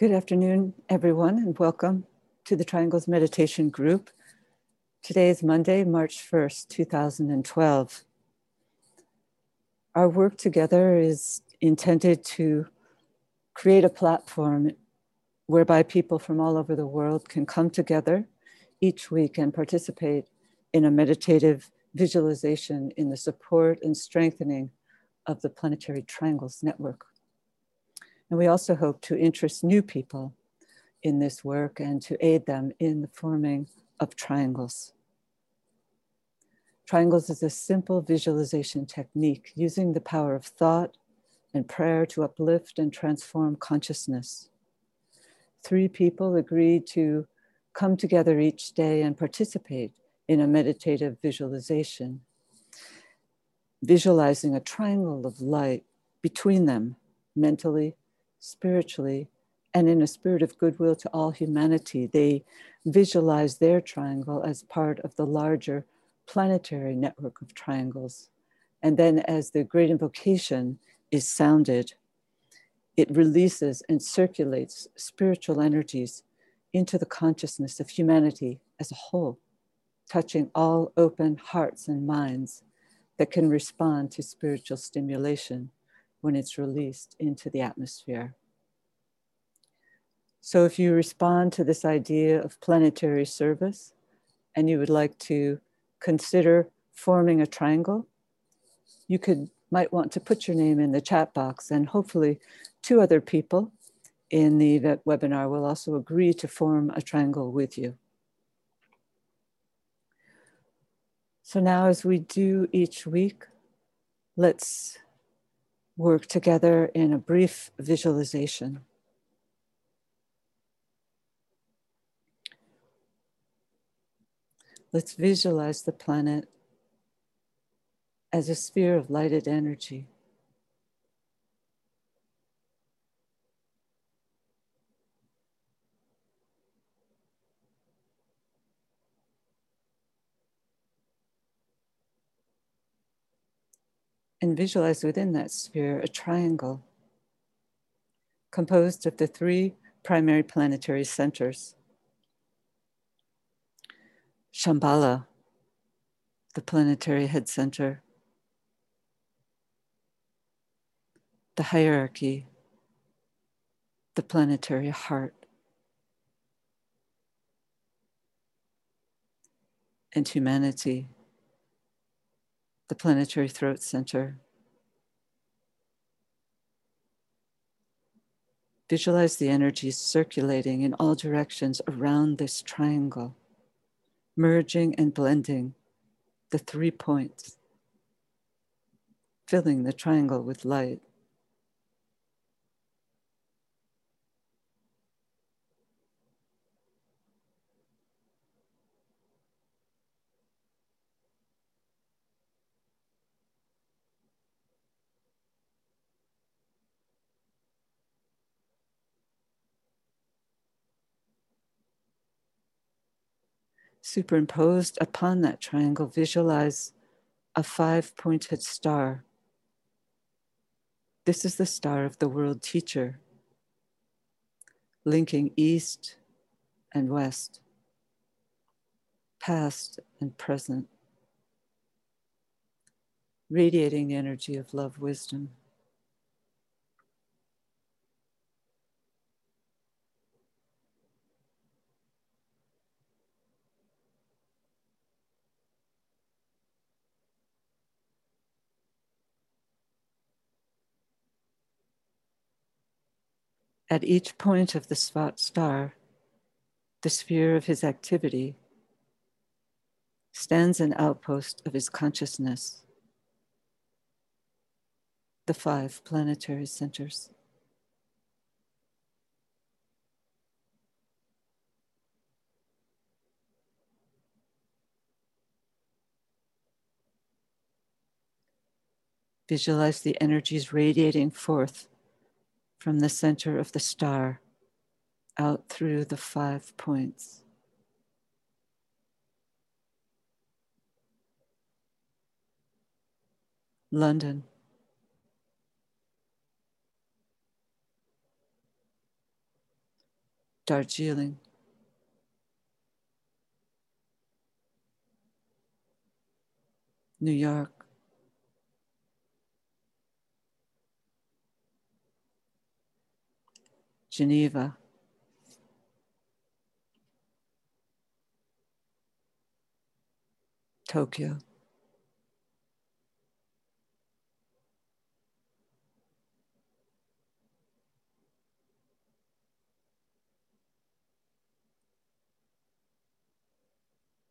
Good afternoon, everyone, and welcome to the Triangles Meditation Group. Today is Monday, March 1st, 2012. Our work together is intended to create a platform whereby people from all over the world can come together each week and participate in a meditative visualization in the support and strengthening of the Planetary Triangles Network. And we also hope to interest new people in this work and to aid them in the forming of triangles. Triangles is a simple visualization technique using the power of thought and prayer to uplift and transform consciousness. Three people agreed to come together each day and participate in a meditative visualization, visualizing a triangle of light between them mentally, spiritually, and in a spirit of goodwill to all humanity. They visualize their triangle as part of the larger planetary network of triangles. And then, as the great invocation is sounded, it releases and circulates spiritual energies into the consciousness of humanity as a whole, touching all open hearts and minds that can respond to spiritual stimulation when it's released into the atmosphere. So, if you respond to this idea of planetary service and you would like to consider forming a triangle, you could might want to put your name in the chat box, and hopefully, two other people in the webinar will also agree to form a triangle with you. So, now as we do each week, let's work together in a brief visualization. Let's visualize the planet as a sphere of lighted energy. And visualize within that sphere a triangle composed of the three primary planetary centers. Shambhala, the planetary head center, the hierarchy, the planetary heart, and humanity, the planetary throat center. Visualize the energies circulating in all directions around this triangle merging and blending the three points, filling the triangle with light. Superimposed upon that triangle, visualize a five pointed star. This is the star of the world teacher, linking east and west, past and present, radiating the energy of love, wisdom. At each point of the spot star, the sphere of his activity, stands an outpost of his consciousness, the five planetary centers. Visualize the energies radiating forth from the center of the star out through the five points. London. Darjeeling. New York. Geneva. Tokyo.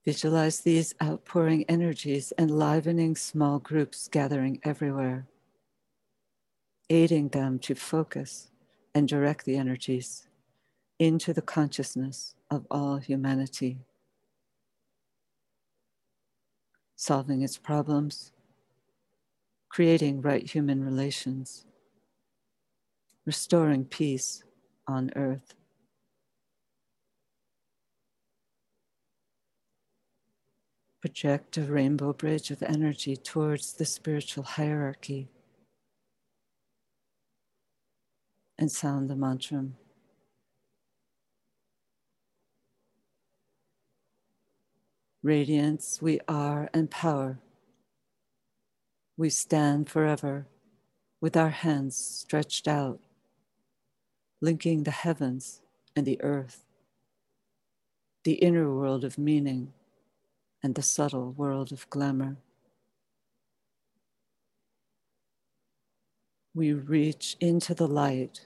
Visualize these outpouring energies enlivening small groups gathering everywhere, aiding them to focus and direct the energies into the consciousness of all humanity, solving its problems, creating right human relations, restoring peace on earth. project a rainbow bridge of energy towards the spiritual hierarchy and sound the mantra. Radiance, we are, and power. We stand forever with our hands stretched out, linking the heavens and the earth, the inner world of meaning and the subtle world of glamour. We reach into the light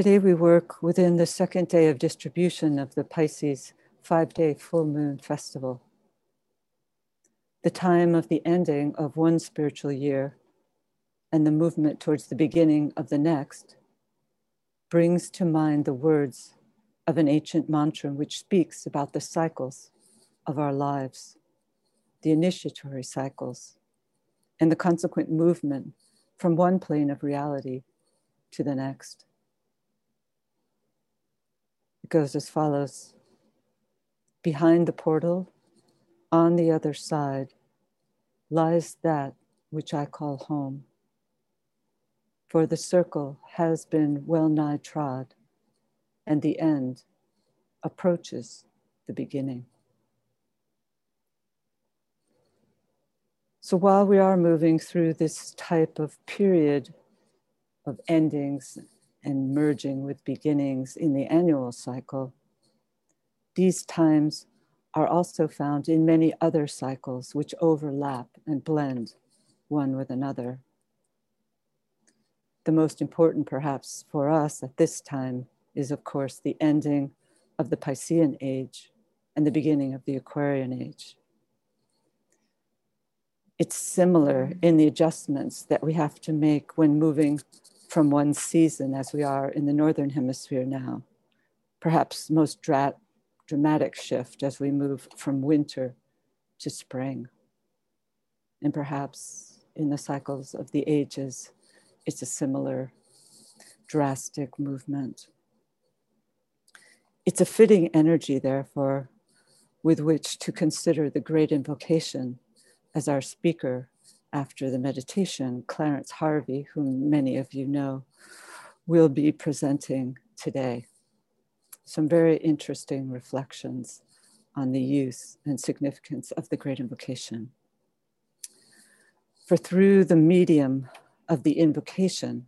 Today we work within the second day of distribution of the Pisces five day full moon festival the time of the ending of one spiritual year and the movement towards the beginning of the next brings to mind the words of an ancient mantra which speaks about the cycles of our lives, the initiatory cycles, and the consequent movement from one plane of reality to the next. Goes as follows Behind the portal on the other side lies that which I call home. For the circle has been well nigh trod, and the end approaches the beginning. So while we are moving through this type of period of endings and merging with beginnings in the annual cycle, these times are also found in many other cycles which overlap and blend one with another. The most important, perhaps, for us at this time is, of course, the ending of the Piscean age and the beginning of the Aquarian age. It's similar in the adjustments that we have to make when moving from one season, as we are in the Northern Hemisphere now. Perhaps most dra- dramatic shift as we move from winter to spring. And perhaps in the cycles of the ages, it's a similar drastic movement. It's a fitting energy, therefore, with which to consider the great invocation as our speaker after the meditation, Clarence Harvey, whom many of you know, will be presenting today some very interesting reflections on the use and significance of the Great Invocation. For through the medium of the invocation,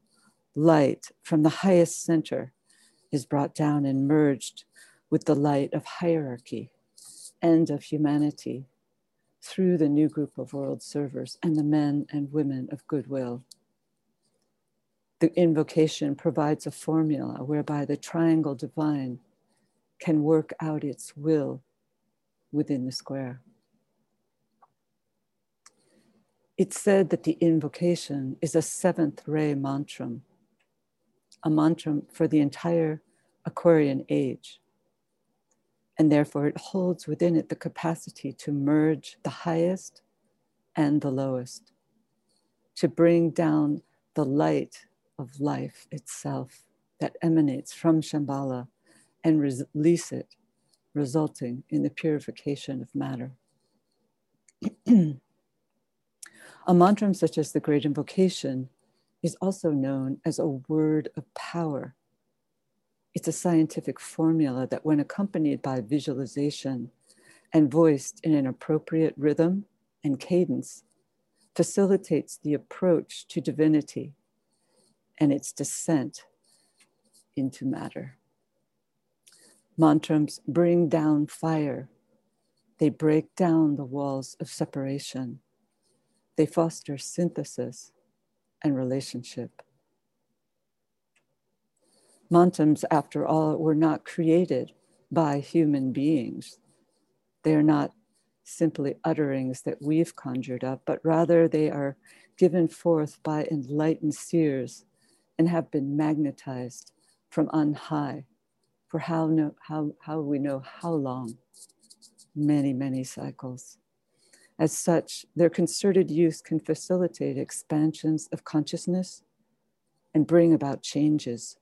light from the highest center is brought down and merged with the light of hierarchy and of humanity through the new group of world servers and the men and women of goodwill. The invocation provides a formula whereby the triangle divine can work out its will within the square. It's said that the invocation is a seventh ray mantra, a mantra for the entire Aquarian age. And therefore, it holds within it the capacity to merge the highest and the lowest, to bring down the light of life itself that emanates from Shambhala and release it, resulting in the purification of matter. a mantra such as the Great Invocation is also known as a word of power. It's a scientific formula that, when accompanied by visualization and voiced in an appropriate rhythm and cadence, facilitates the approach to divinity and its descent into matter. Mantras bring down fire. They break down the walls of separation. They foster synthesis and relationship. Mantras, after all, were not created by human beings. They are not simply utterings that we've conjured up, but rather they are given forth by enlightened seers and have been magnetized from on high for how, no, how, how we know how long many, many cycles. As such, their concerted use can facilitate expansions of consciousness and bring about changes,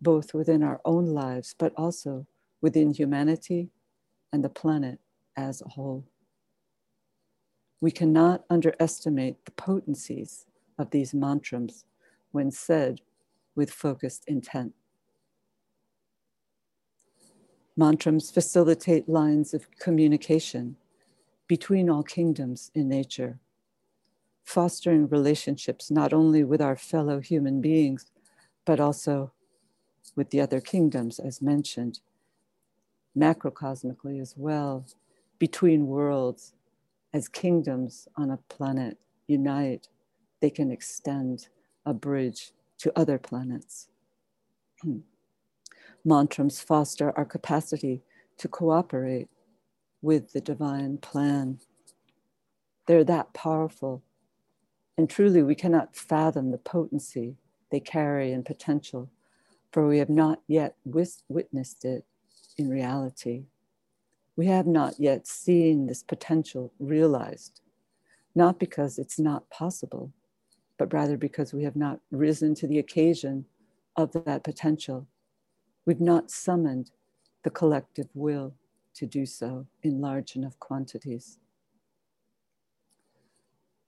both within our own lives, but also within humanity and the planet as a whole. We cannot underestimate the potencies of these mantras when said with focused intent. Mantras facilitate lines of communication between all kingdoms in nature, fostering relationships not only with our fellow human beings, but also with the other kingdoms, as mentioned, macrocosmically as well, between worlds, as kingdoms on a planet unite, they can extend a bridge to other planets. Mantras foster our capacity to cooperate with the divine plan. They're that powerful. And truly, we cannot fathom the potency they carry in potential, for we have not yet witnessed it in reality. We have not yet seen this potential realized, not because it's not possible, but rather because we have not risen to the occasion of that potential. We've not summoned the collective will to do so in large enough quantities.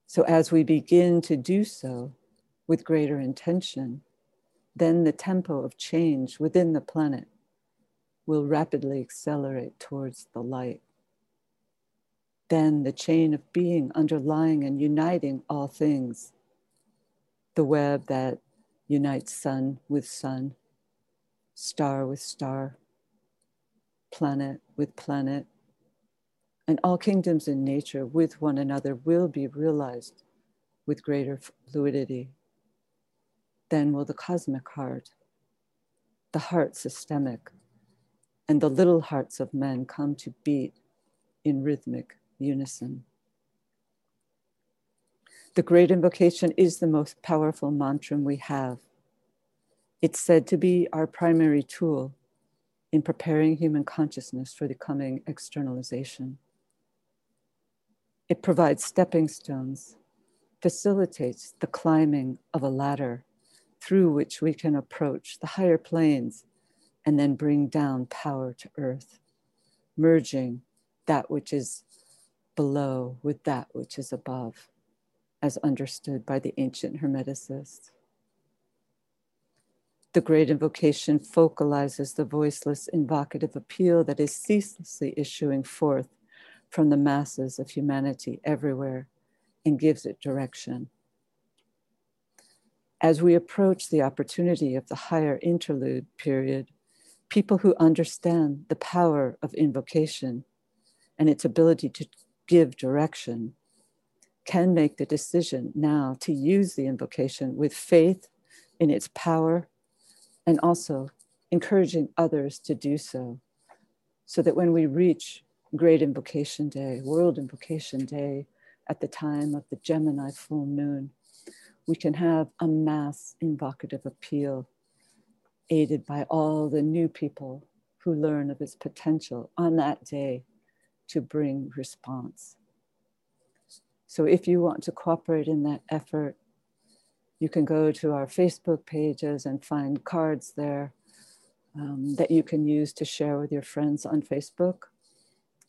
So, as we begin to do so with greater intention, then the tempo of change within the planet will rapidly accelerate towards the light. Then the chain of being underlying and uniting all things, the web that unites sun with sun, star with star, planet with planet, and all kingdoms in nature with one another will be realized with greater fluidity. Then will the cosmic heart, the heart systemic, and the little hearts of men come to beat in rhythmic unison. The great invocation is the most powerful mantra we have. It's said to be our primary tool in preparing human consciousness for the coming externalization. It provides stepping stones, facilitates the climbing of a ladder through which we can approach the higher planes and then bring down power to earth, merging that which is below with that which is above, as understood by the ancient Hermeticists. The great invocation focalizes the voiceless invocative appeal that is ceaselessly issuing forth from the masses of humanity everywhere and gives it direction. As we approach the opportunity of the higher interlude period, people who understand the power of invocation and its ability to give direction can make the decision now to use the invocation with faith, in its power and also encouraging others to do so. So that when we reach Great Invocation Day, World Invocation Day, at the time of the Gemini full moon, we can have a mass invocative appeal aided by all the new people who learn of its potential on that day to bring response. So if you want to cooperate in that effort, you can go to our Facebook pages and find cards there um, that you can use to share with your friends on Facebook.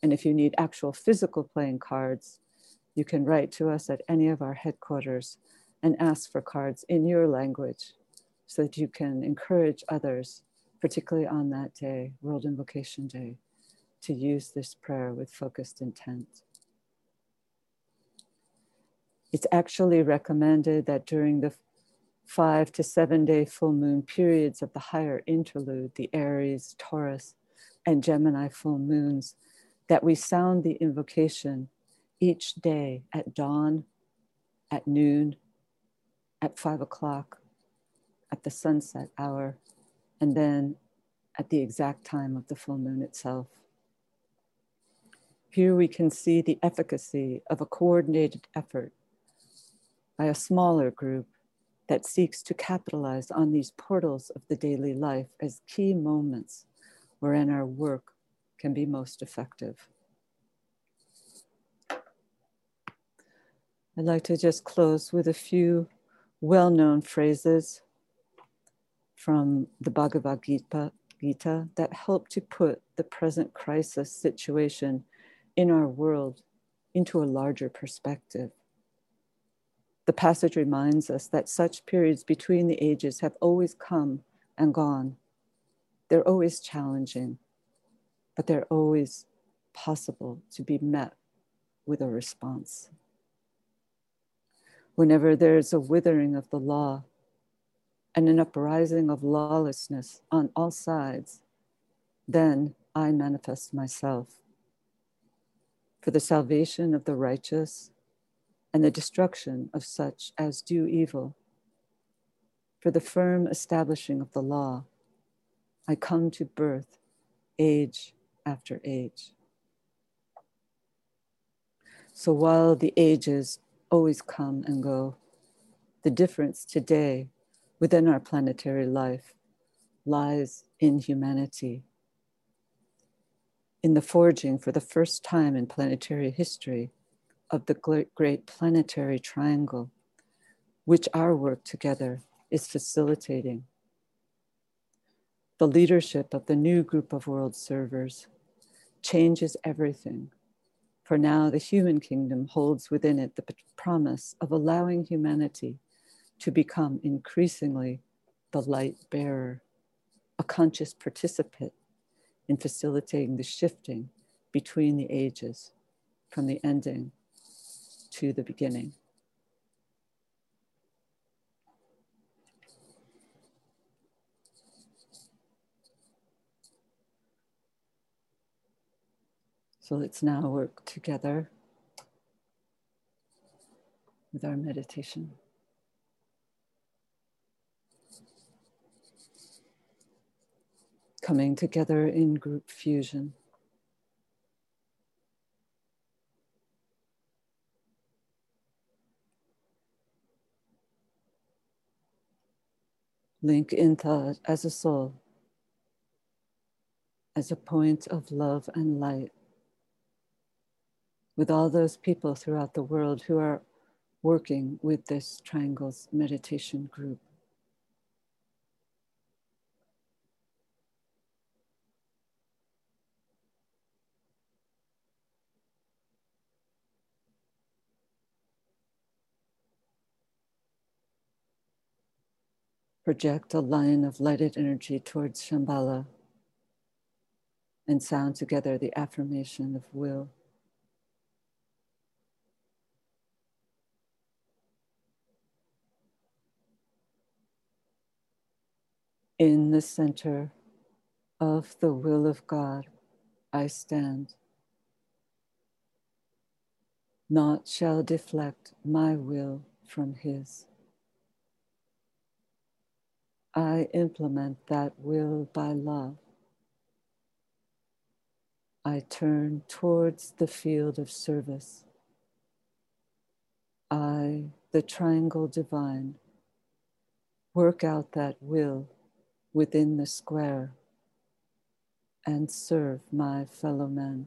And if you need actual physical playing cards, you can write to us at any of our headquarters and ask for cards in your language so that you can encourage others, particularly on that day, World Invocation Day, to use this prayer with focused intent. It's actually recommended that during the five to seven day full moon periods of the higher interlude, the Aries, Taurus, and Gemini full moons, that we sound the invocation each day at dawn, at noon, at five o'clock, at the sunset hour, and then at the exact time of the full moon itself. Here we can see the efficacy of a coordinated effort by a smaller group that seeks to capitalize on these portals of the daily life as key moments wherein our work can be most effective. I'd like to just close with a few well known phrases from the Bhagavad Gita, Gita that help to put the present crisis situation in our world into a larger perspective. The passage reminds us that such periods between the ages have always come and gone. They're always challenging, but they're always possible to be met with a response. Whenever there's a withering of the law and an uprising of lawlessness on all sides, then I manifest myself for the salvation of the righteous and the destruction of such as do evil. For the firm establishing of the law, I come to birth, age after age. So while the ages always come and go, the difference today within our planetary life lies in humanity. In the forging for the first time in planetary history of the great planetary triangle, which our work together is facilitating. The leadership of the new group of world servers changes everything. For now, the human kingdom holds within it the promise of allowing humanity to become increasingly the light bearer, a conscious participant in facilitating the shifting between the ages from the ending to the beginning. So let's now work together with our meditation. Coming together in group fusion. link in thought as a soul, as a point of love and light with all those people throughout the world who are working with this Triangles meditation group. project a line of lighted energy towards Shambhala and sound together the affirmation of will. In the center of the will of God, I stand. Naught shall deflect my will from His. I implement that will by love. I turn towards the field of service. I, the triangle divine, work out that will within the square and serve my fellow men.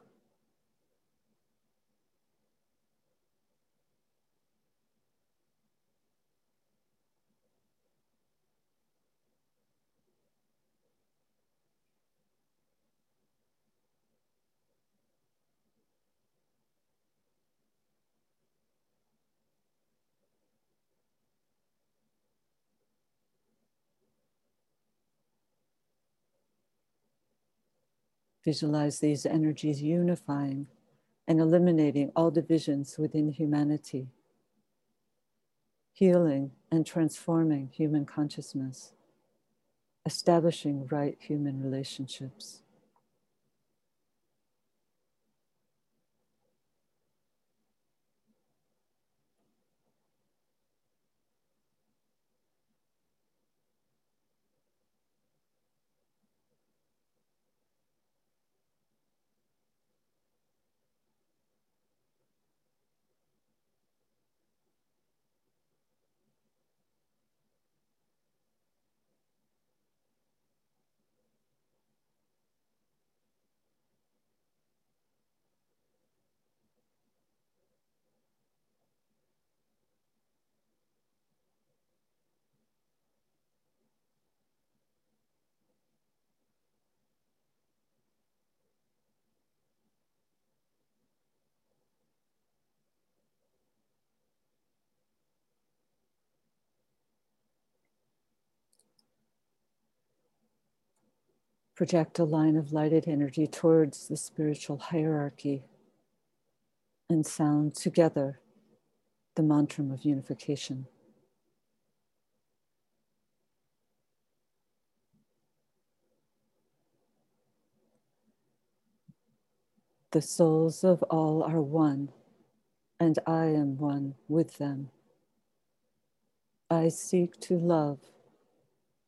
Visualize these energies unifying and eliminating all divisions within humanity, healing and transforming human consciousness, establishing right human relationships. Project a line of lighted energy towards the spiritual hierarchy and sound together the mantra of unification. The souls of all are one, and I am one with them. I seek to love,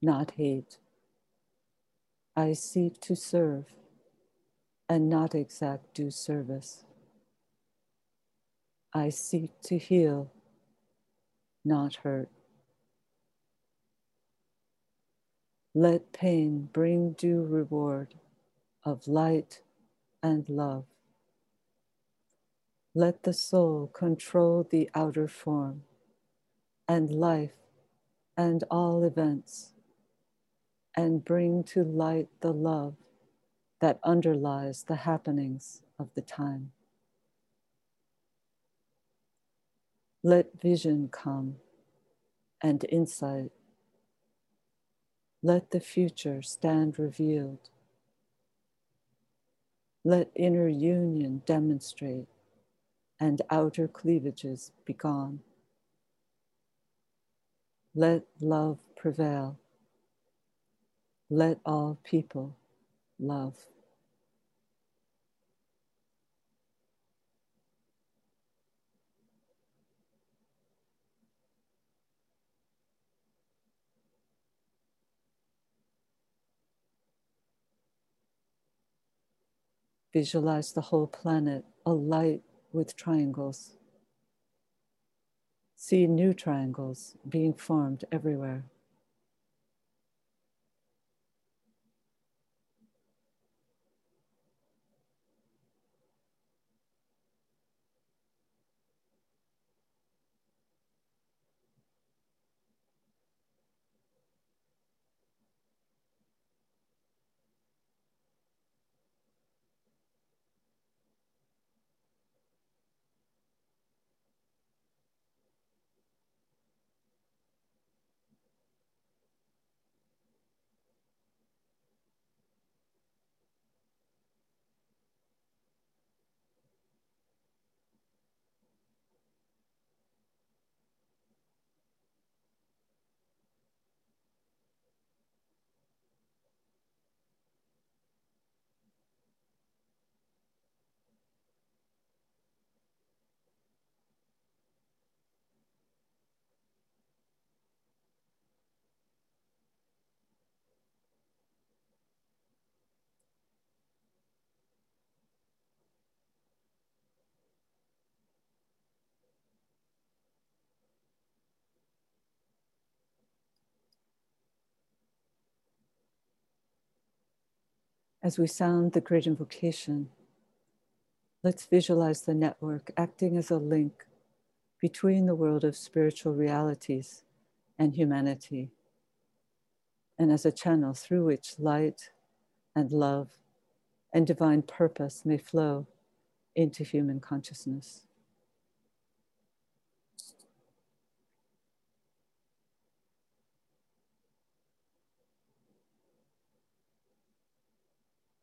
not hate. I seek to serve and not exact due service. I seek to heal, not hurt. Let pain bring due reward of light and love. Let the soul control the outer form and life and all events and bring to light the love that underlies the happenings of the time. Let vision come and insight. Let the future stand revealed. Let inner union demonstrate and outer cleavages be gone. Let love prevail let all people love. Visualize the whole planet alight with triangles. See new triangles being formed everywhere. As we sound the great invocation, let's visualize the network acting as a link between the world of spiritual realities and humanity, and as a channel through which light and love and divine purpose may flow into human consciousness.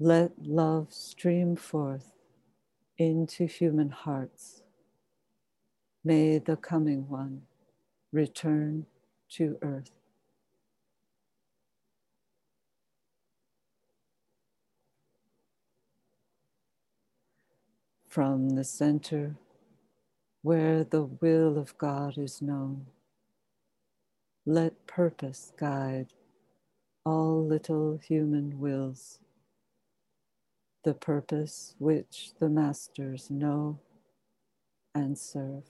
let love stream forth into human hearts. May the coming one return to earth. from the center where the will of God is known. Let purpose guide all little human wills, the purpose which the masters know and serve.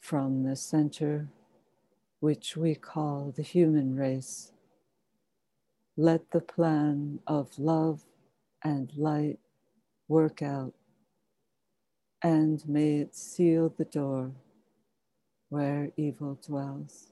From the center which we call the human race, let the plan of love and light work out, and may it seal the door where evil dwells.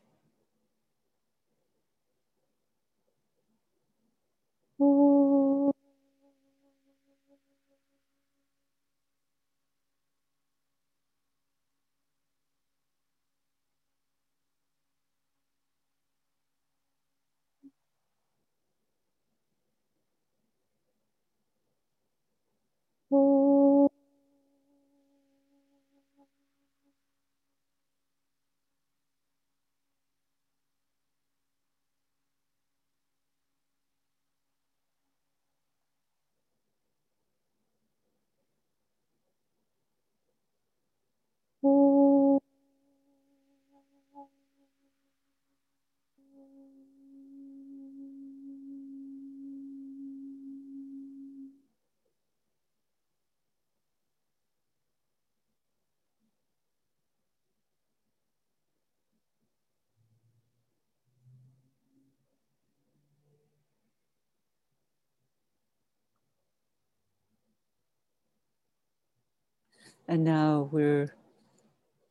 And now we're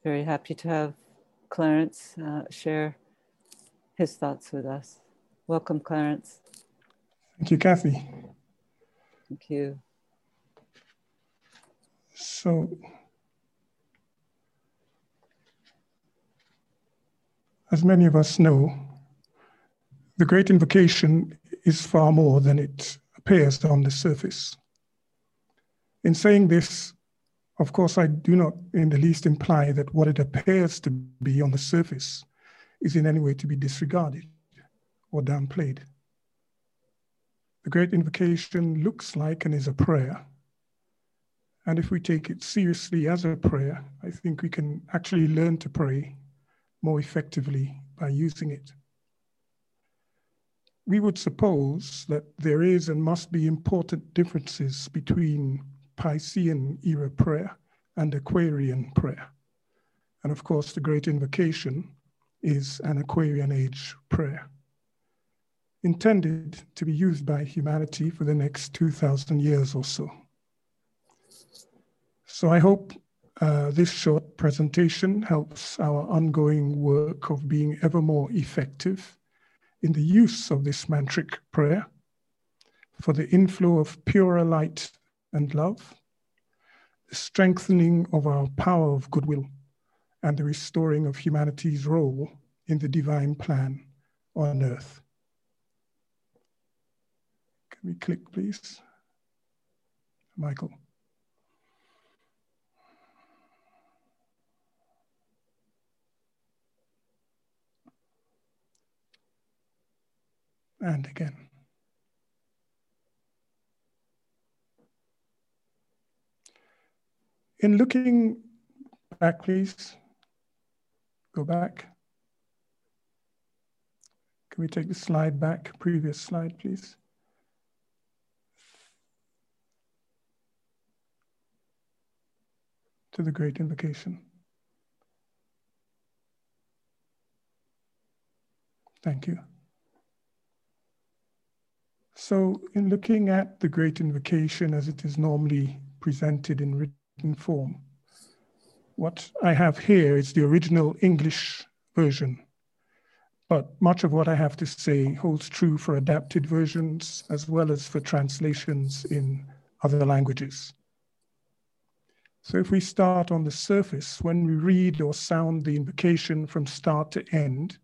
very happy to have Clarence uh, share his thoughts with us. Welcome, Clarence. Thank you, Kathy. Thank you. So, as many of us know, the Great Invocation is far more than it appears on the surface. In saying this, of course, I do not in the least imply that what it appears to be on the surface is in any way to be disregarded or downplayed. The Great Invocation looks like and is a prayer. And if we take it seriously as a prayer, I think we can actually learn to pray more effectively by using it. We would suppose that there is and must be important differences between Piscean era prayer and Aquarian prayer. And of course, the Great Invocation is an Aquarian age prayer, intended to be used by humanity for the next 2,000 years or so. So I hope uh, this short presentation helps our ongoing work of being ever more effective in the use of this mantric prayer for the inflow of purer light and love, the strengthening of our power of goodwill, and the restoring of humanity's role in the divine plan on earth. Can we click, please? Michael. And again. In looking back, please, go back. Can we take the slide back, previous slide, please? To the great invocation. Thank you. So in looking at the great invocation as it is normally presented in written form, what I have here is the original English version but much of what I have to say holds true for adapted versions as well as for translations in other languages. So if we start on the surface, when we read or sound the invocation from start to end,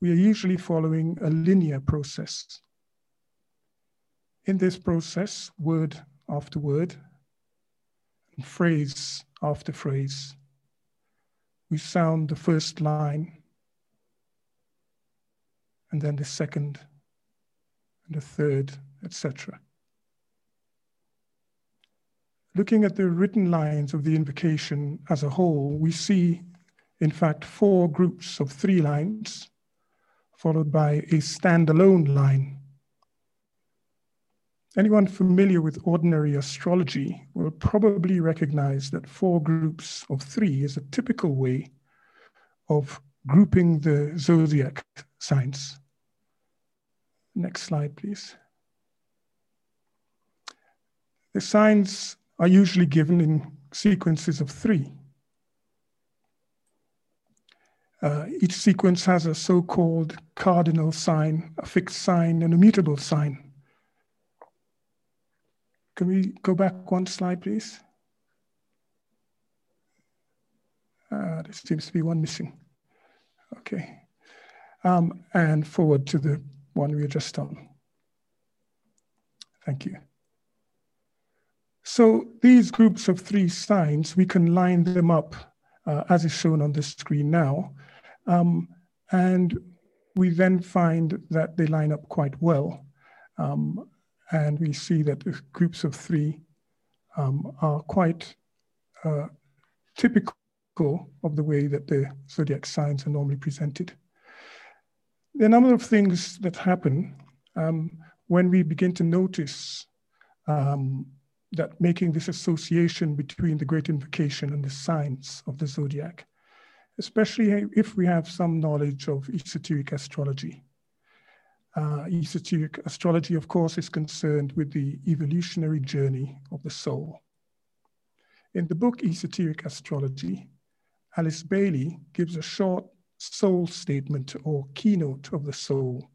we are usually following a linear process. In this process, word after word, phrase after phrase, we sound the first line and then the second and the third, etc. Looking at the written lines of the invocation as a whole, we see, in fact, four groups of three lines, followed by a standalone line. Anyone familiar with ordinary astrology will probably recognize that four groups of three is a typical way of grouping the zodiac signs. Next slide, please. The signs are usually given in sequences of three. Uh, each sequence has a so-called cardinal sign, a fixed sign, and a mutable sign. Can we go back one slide, please? Uh, there seems to be one missing. Okay. Um, and forward to the one we are just done. Thank you. So these groups of three signs, we can line them up uh, as is shown on the screen now. Um, and we then find that they line up quite well. Um, and we see that the groups of three um, are quite uh, typical of the way that the zodiac signs are normally presented. There are a number of things that happen um, when we begin to notice um, that making this association between the great invocation and the signs of the zodiac, especially if we have some knowledge of esoteric astrology. Uh, esoteric astrology, of course, is concerned with the evolutionary journey of the soul. In the book Esoteric Astrology, Alice Bailey gives a short soul statement or keynote of the soul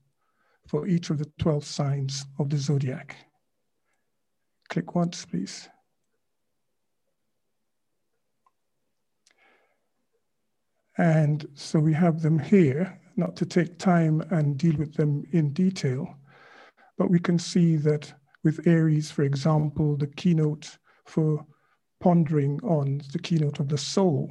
for each of the 12 signs of the zodiac. Click once, please. And so we have them here, not to take time and deal with them in detail, but we can see that with Aries, for example, the keynote for pondering on the keynote of the soul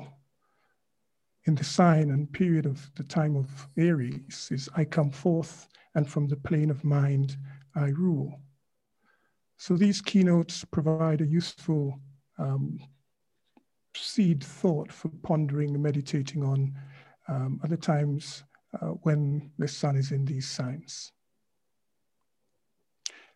in the sign and period of the time of Aries is I come forth and from the plane of mind I rule. So these keynotes provide a useful um, seed thought for pondering and meditating on um, other times uh, when the sun is in these signs.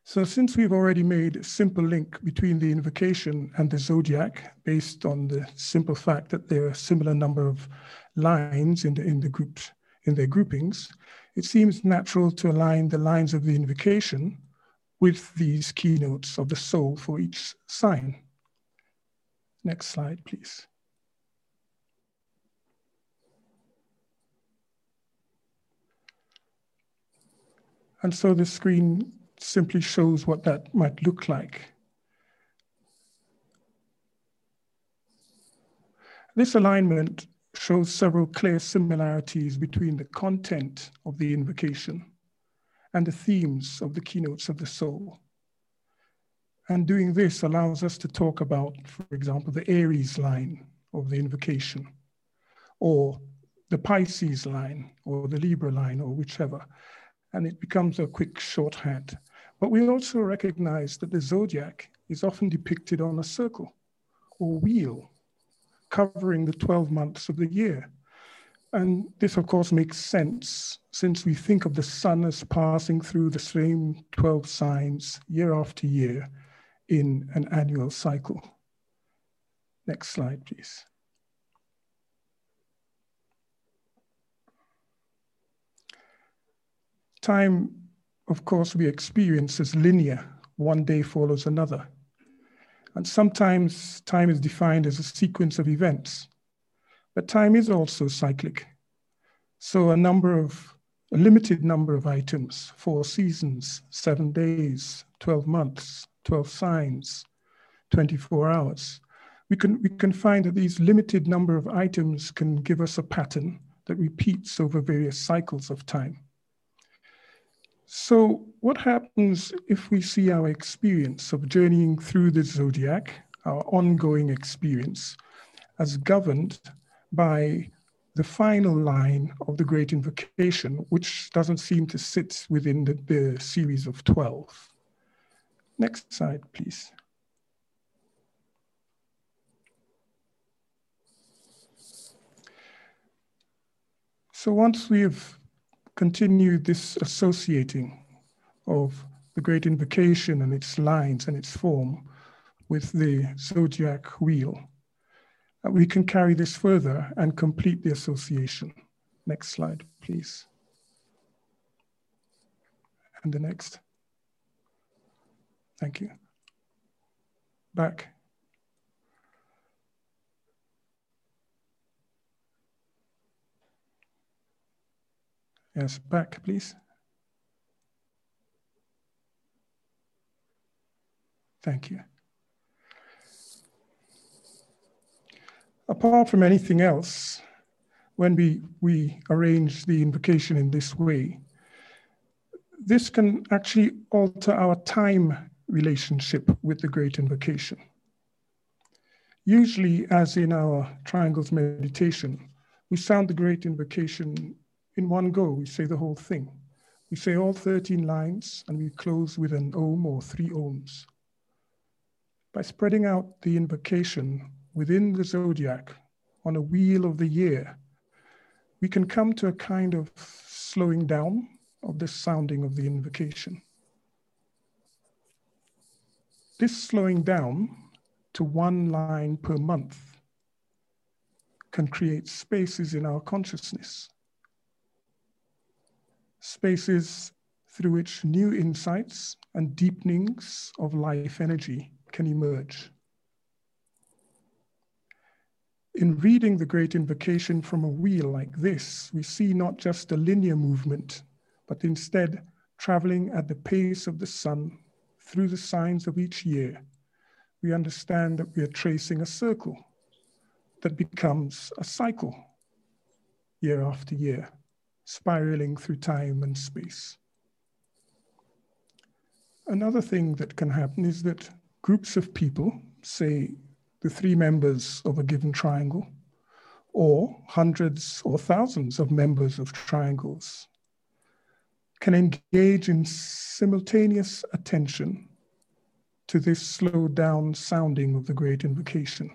So since we've already made a simple link between the invocation and the zodiac based on the simple fact that there are a similar number of lines in the, in the groups, in their groupings, it seems natural to align the lines of the invocation with these keynotes of the soul for each sign. Next slide, please. And so the screen simply shows what that might look like. This alignment shows several clear similarities between the content of the invocation and the themes of the keynotes of the soul. And doing this allows us to talk about, for example, the Aries line of the invocation, or the Pisces line, or the Libra line, or whichever. And it becomes a quick shorthand. But we also recognize that the zodiac is often depicted on a circle or wheel covering the 12 months of the year. And this, of course, makes sense since we think of the sun as passing through the same 12 signs year after year in an annual cycle. Next slide, please. Time, of course, we experience as linear. One day follows another. And sometimes time is defined as a sequence of events, but time is also cyclic. So a number of, a limited number of items, four seasons, seven days, 12 months, 12 signs, 24 hours. We can, we can find that these limited number of items can give us a pattern that repeats over various cycles of time. So, what happens if we see our experience of journeying through the zodiac, our ongoing experience, as governed by the final line of the Great Invocation, which doesn't seem to sit within the, the series of 12? Next slide, please. So once we've continue this associating of the great invocation and its lines and its form with the zodiac wheel. Uh, we can carry this further and complete the association. Next slide, please. And the next. Thank you. Back. Yes, back, please. Thank you. Apart from anything else, when we, we arrange the invocation in this way, this can actually alter our time relationship with the great invocation. Usually, as in our triangles meditation, we sound the great invocation in one go, we say the whole thing. We say all 13 lines and we close with an OM or three OMs. By spreading out the invocation within the zodiac on a wheel of the year, we can come to a kind of slowing down of the sounding of the invocation. This slowing down to one line per month can create spaces in our consciousness spaces through which new insights and deepenings of life energy can emerge. In reading the Great Invocation from a wheel like this, we see not just a linear movement, but instead traveling at the pace of the sun through the signs of each year. We understand that we are tracing a circle that becomes a cycle year after year spiraling through time and space. Another thing that can happen is that groups of people, say the three members of a given triangle, or hundreds or thousands of members of triangles, can engage in simultaneous attention to this slowed down sounding of the great invocation.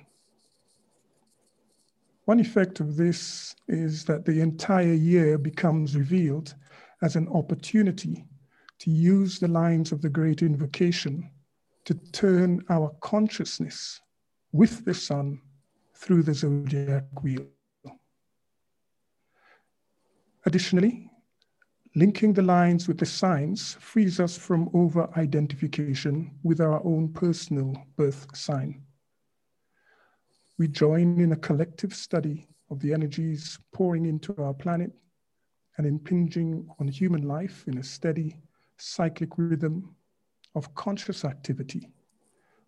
One effect of this is that the entire year becomes revealed as an opportunity to use the lines of the great invocation to turn our consciousness with the sun through the zodiac wheel. Additionally, linking the lines with the signs frees us from over identification with our own personal birth sign we join in a collective study of the energies pouring into our planet and impinging on human life in a steady cyclic rhythm of conscious activity,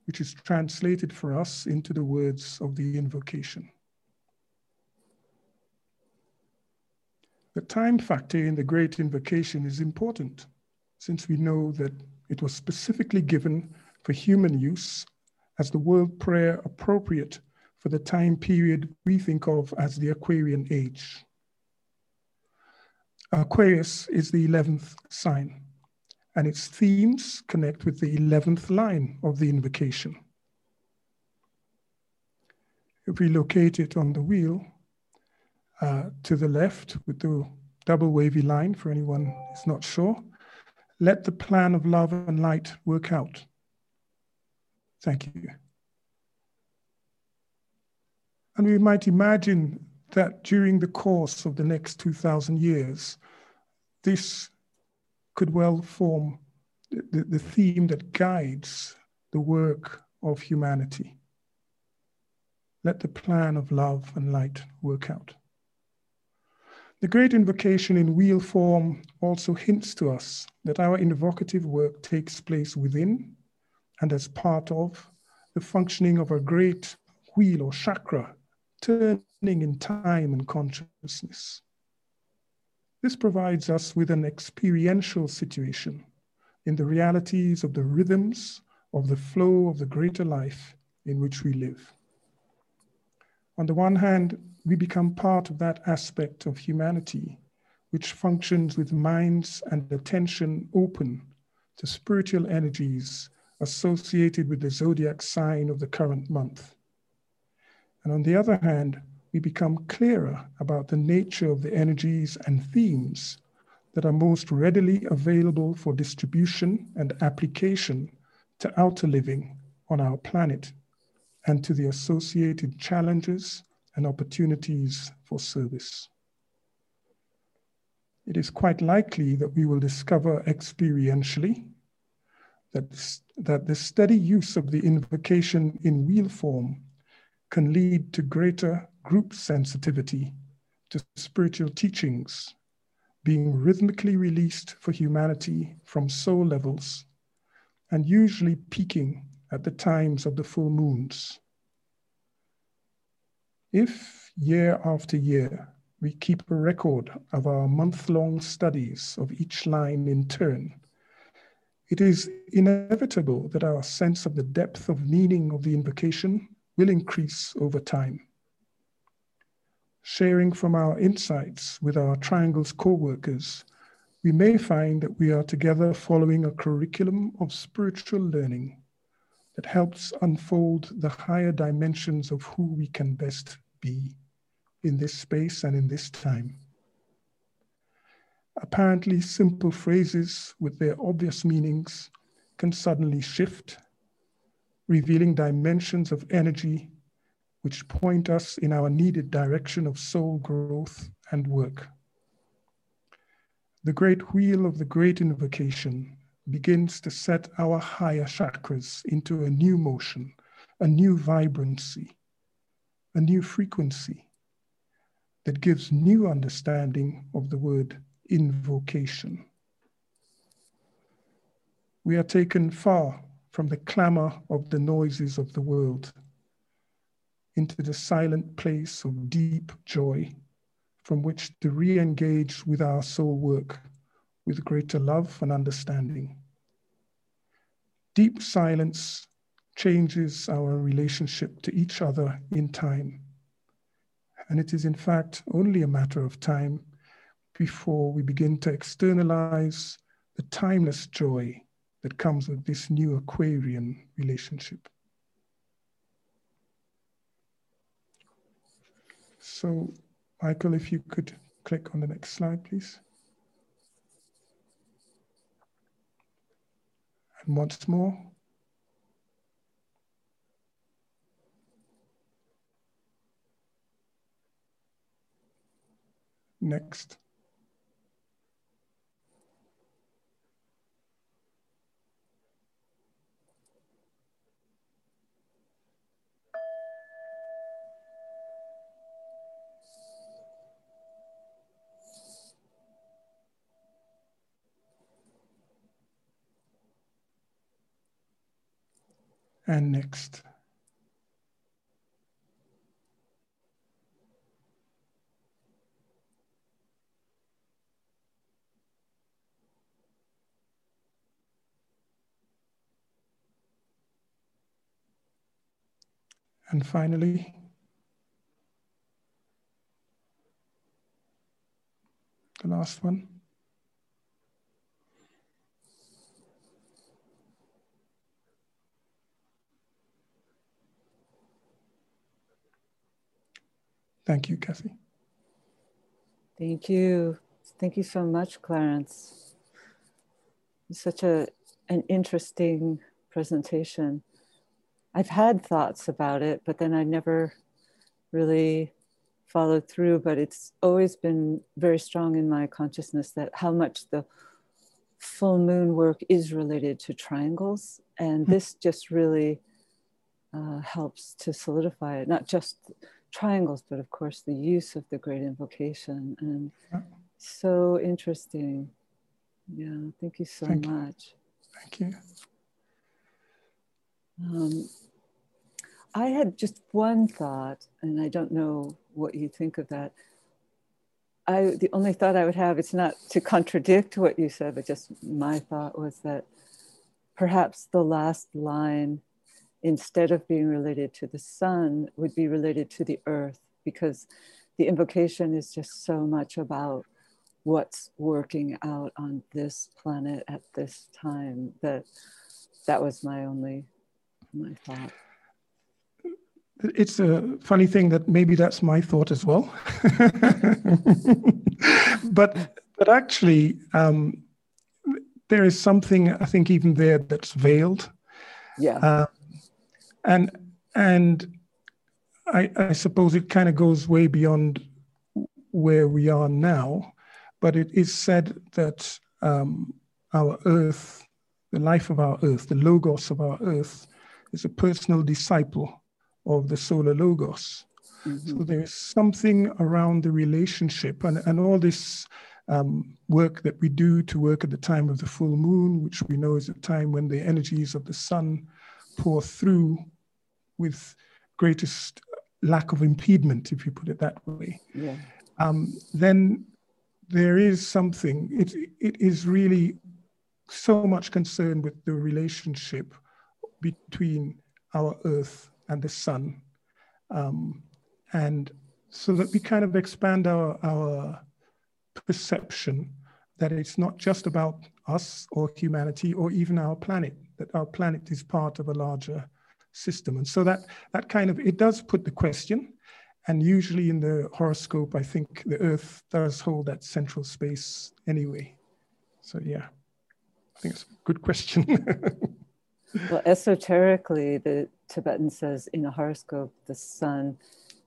which is translated for us into the words of the invocation. The time factor in the great invocation is important since we know that it was specifically given for human use as the world prayer appropriate for the time period we think of as the Aquarian age. Aquarius is the 11th sign, and its themes connect with the 11th line of the invocation. If we locate it on the wheel, uh, to the left with the double wavy line for anyone who's not sure, let the plan of love and light work out. Thank you. And we might imagine that during the course of the next 2,000 years, this could well form the, the theme that guides the work of humanity. Let the plan of love and light work out. The great invocation in wheel form also hints to us that our invocative work takes place within and as part of the functioning of a great wheel or chakra turning in time and consciousness. This provides us with an experiential situation in the realities of the rhythms of the flow of the greater life in which we live. On the one hand, we become part of that aspect of humanity which functions with minds and attention open to spiritual energies associated with the zodiac sign of the current month. And on the other hand, we become clearer about the nature of the energies and themes that are most readily available for distribution and application to outer living on our planet and to the associated challenges and opportunities for service. It is quite likely that we will discover experientially that, that the steady use of the invocation in wheel form can lead to greater group sensitivity to spiritual teachings being rhythmically released for humanity from soul levels and usually peaking at the times of the full moons. If year after year we keep a record of our month long studies of each line in turn, it is inevitable that our sense of the depth of meaning of the invocation will increase over time sharing from our insights with our Triangles co workers, we may find that we are together following a curriculum of spiritual learning that helps unfold the higher dimensions of who we can best be in this space and in this time. Apparently simple phrases with their obvious meanings can suddenly shift, revealing dimensions of energy which point us in our needed direction of soul growth and work. The great wheel of the great invocation begins to set our higher chakras into a new motion, a new vibrancy, a new frequency that gives new understanding of the word invocation. We are taken far from the clamor of the noises of the world into the silent place of deep joy from which to re engage with our soul work with greater love and understanding. Deep silence changes our relationship to each other in time. And it is, in fact, only a matter of time before we begin to externalize the timeless joy that comes with this new Aquarian relationship. So, Michael, if you could click on the next slide, please. And once more. Next. and next. And finally, the last one. Thank you, Kathy. Thank you. Thank you so much, Clarence. It's such a, an interesting presentation. I've had thoughts about it, but then I never really followed through. But it's always been very strong in my consciousness that how much the full moon work is related to triangles. And hmm. this just really uh, helps to solidify it, not just triangles, but of course the use of the great invocation. And so interesting. Yeah, thank you so thank much. You. Thank you. Um, I had just one thought, and I don't know what you think of that. I the only thought I would have, it's not to contradict what you said, but just my thought was that perhaps the last line instead of being related to the sun, would be related to the earth because the invocation is just so much about what's working out on this planet at this time that that was my only my thought. It's a funny thing that maybe that's my thought as well. But but actually um, there is something i think even there that's veiled. Yeah. Uh, and and I, I suppose it kind of goes way beyond where we are now, but it is said that um, our Earth, the life of our Earth, the logos of our Earth, is a personal disciple of the solar logos. Mm-hmm. So there is something around the relationship and, and all this um, work that we do to work at the time of the full moon, which we know is a time when the energies of the sun pour through with greatest lack of impediment, if you put it that way, yeah. um, then there is something, it, it is really so much concerned with the relationship between our earth and the sun. Um, and so that we kind of expand our, our perception that it's not just about us or humanity or even our planet, that our planet is part of a larger system. And so that that kind of it does put the question. And usually in the horoscope, I think the Earth does hold that central space anyway. So yeah, I think it's a good question. well, esoterically, the Tibetan says in a horoscope, the sun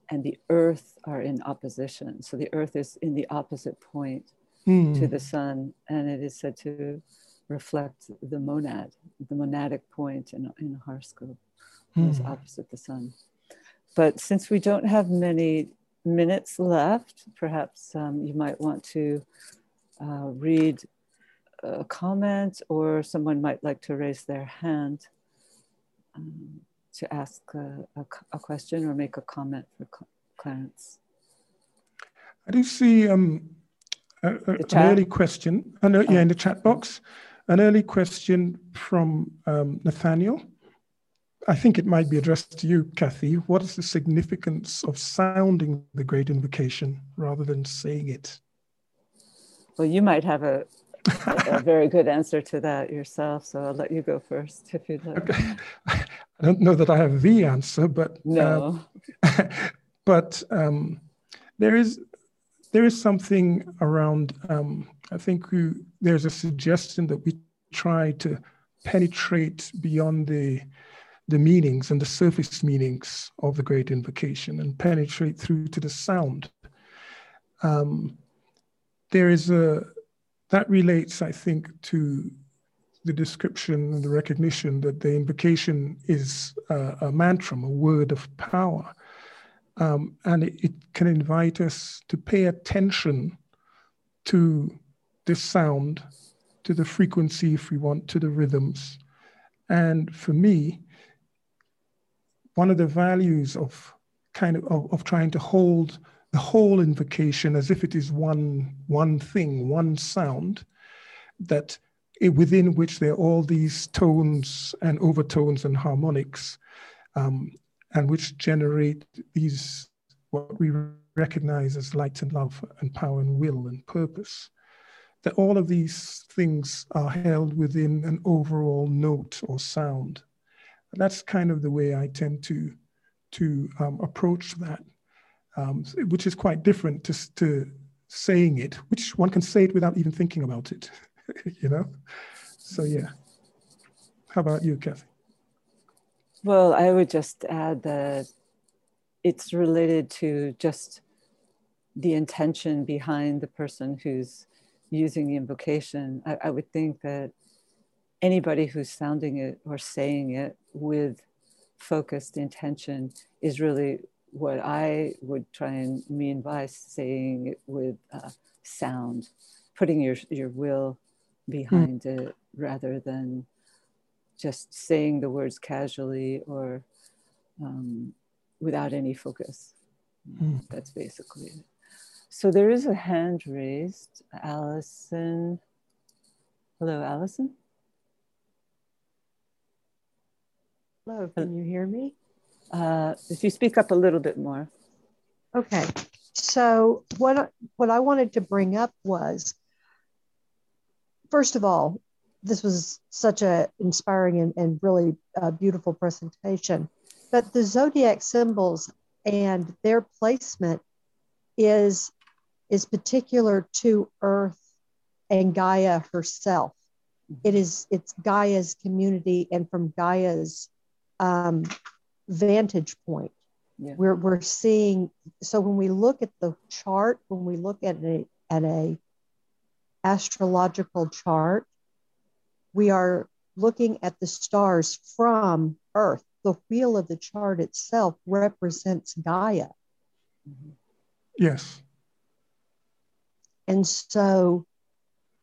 and the earth are in opposition. So the earth is in the opposite point mm. to the sun, and it is said to reflect the monad, the monadic point in, in a horoscope is hmm. opposite the sun. But since we don't have many minutes left, perhaps um, you might want to uh, read a comment or someone might like to raise their hand um, to ask a, a, a, question or make a comment for Clarence. I do see um, a, an early question, uh, yeah, in the chat box, an early question from um, Nathaniel. I think it might be addressed to you, Kathy. What is the significance of sounding the great invocation rather than saying it? Well, you might have a, a very good answer to that yourself, so I'll let you go first if you'd like. Okay. I don't know that I have the answer, but no. Uh, but um, there is there is something around. Um, I think we, there's a suggestion that we try to penetrate beyond the the meanings and the surface meanings of the great invocation and penetrate through to the sound. Um, there is a, that relates, I think, to the description and the recognition that the invocation is a, a mantra, a word of power. Um, and it, it can invite us to pay attention to the sound, to the frequency, if we want, to the rhythms. And for me, one of the values of kind of, of, of trying to hold the whole invocation as if it is one one thing, one sound, that it, within which there are all these tones and overtones and harmonics, um, and which generate these what we recognize as light and love and power and will and purpose that all of these things are held within an overall note or sound that's kind of the way i tend to to um, approach that um, which is quite different to, to saying it which one can say it without even thinking about it you know? So yeah. How about you kathy? Well, I would just add that it's related to just the intention behind the person who's using the invocation. I, I, would think that anybody who's sounding it or saying it with focused intention is really what I would try and mean by saying it with uh, sound, putting your, your will behind mm. it rather than just saying the words casually or um, without any focus. Mm. That's basically it. So there is a hand raised. Allison. Hello, Allison. Hello, can you hear me? Uh, if you speak up a little bit more. Okay. So what what I wanted to bring up was, first of all, this was such a inspiring and, and really uh, beautiful presentation. But the zodiac symbols and their placement is is particular to Earth and Gaia herself. It is it's Gaia's community and from Gaia's um, vantage point. Yeah. We're we're seeing so when we look at the chart, when we look at a at a astrological chart, we are looking at the stars from Earth. The wheel of the chart itself represents Gaia. Yes. And so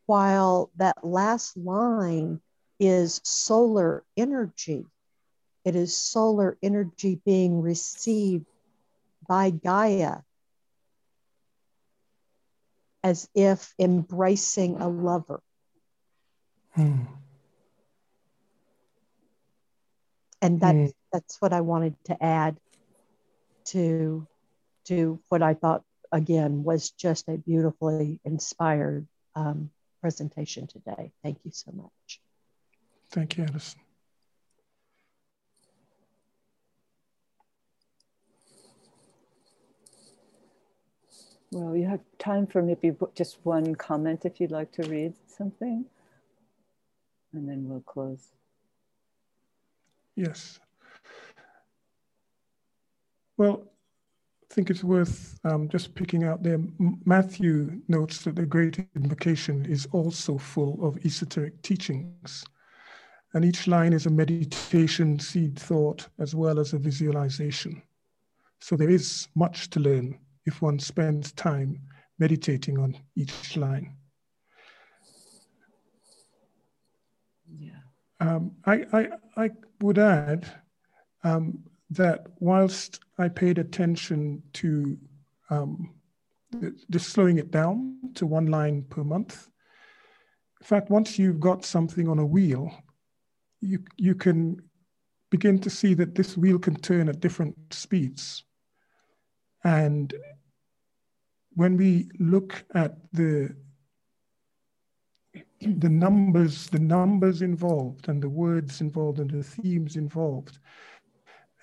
while that last line is solar energy, it is solar energy being received by Gaia as if embracing a lover. Hmm. and that's mm. that's what I wanted to add to to what I thought again was just a beautifully inspired um, presentation today. Thank you so much. Thank you, Alison. Well, you have time for maybe just one comment if you'd like to read something, and then we'll close. Yes. Well, I think it's worth um, just picking out there. Matthew notes that the Great Invocation is also full of esoteric teachings. And each line is a meditation, seed thought, as well as a visualization. So there is much to learn if one spends time meditating on each line. Yeah. Um, I, I, I would add um, that whilst I paid attention to um, just slowing it down to one line per month, in fact, once you've got something on a wheel, you, you can begin to see that this wheel can turn at different speeds. And when we look at the the numbers, the numbers involved and the words involved and the themes involved,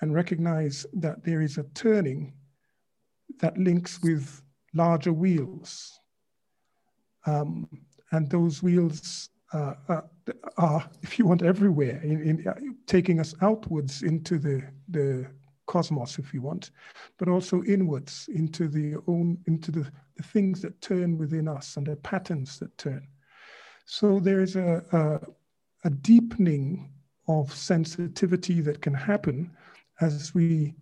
and recognize that there is a turning that links with larger wheels. Um, and those wheels uh, are, if you want, everywhere, in, in uh, taking us outwards into the, the cosmos, if you want, but also inwards into the own, into the, the things that turn within us and the patterns that turn. So there's a, a, a deepening of sensitivity that can happen as we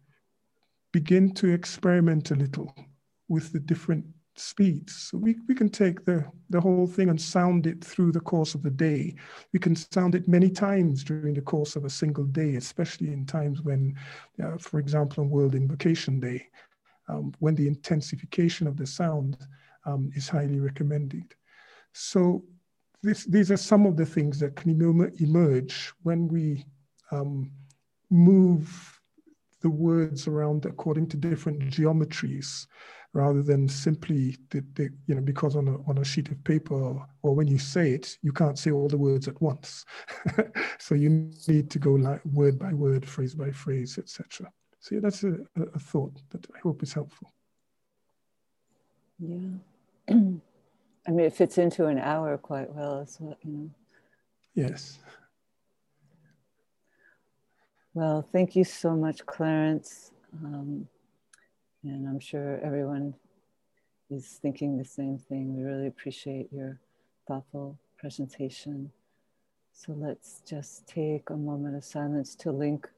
begin to experiment a little with the different speeds. So we, we can take the, the whole thing and sound it through the course of the day. We can sound it many times during the course of a single day, especially in times when, uh, for example, on World Invocation Day, um, when the intensification of the sound um, is highly recommended. So this, these are some of the things that can emerge when we um, move the words around according to different geometries rather than simply the, the, you know because on a, on a sheet of paper or, or when you say it you can't say all the words at once. So you need to go like word by word phrase by phrase etc so yeah, that's a, a thought that i hope is helpful. Yeah. I mean it fits into an hour quite well as well you know. Yes. Well thank you so much clarence. Um, and I'm sure everyone is thinking the same thing. We really appreciate your thoughtful presentation. So let's just take a moment of silence to link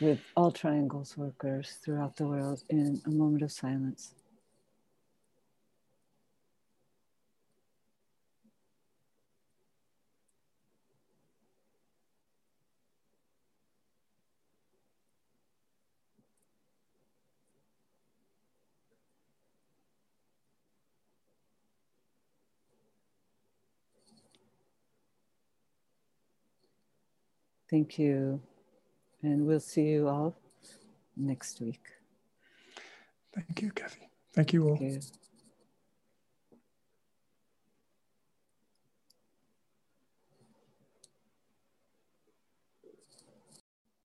with all triangles workers throughout the world in a moment of silence. Thank you. And we'll see you all next week. Thank you, Kathy. Thank you all. Thank you.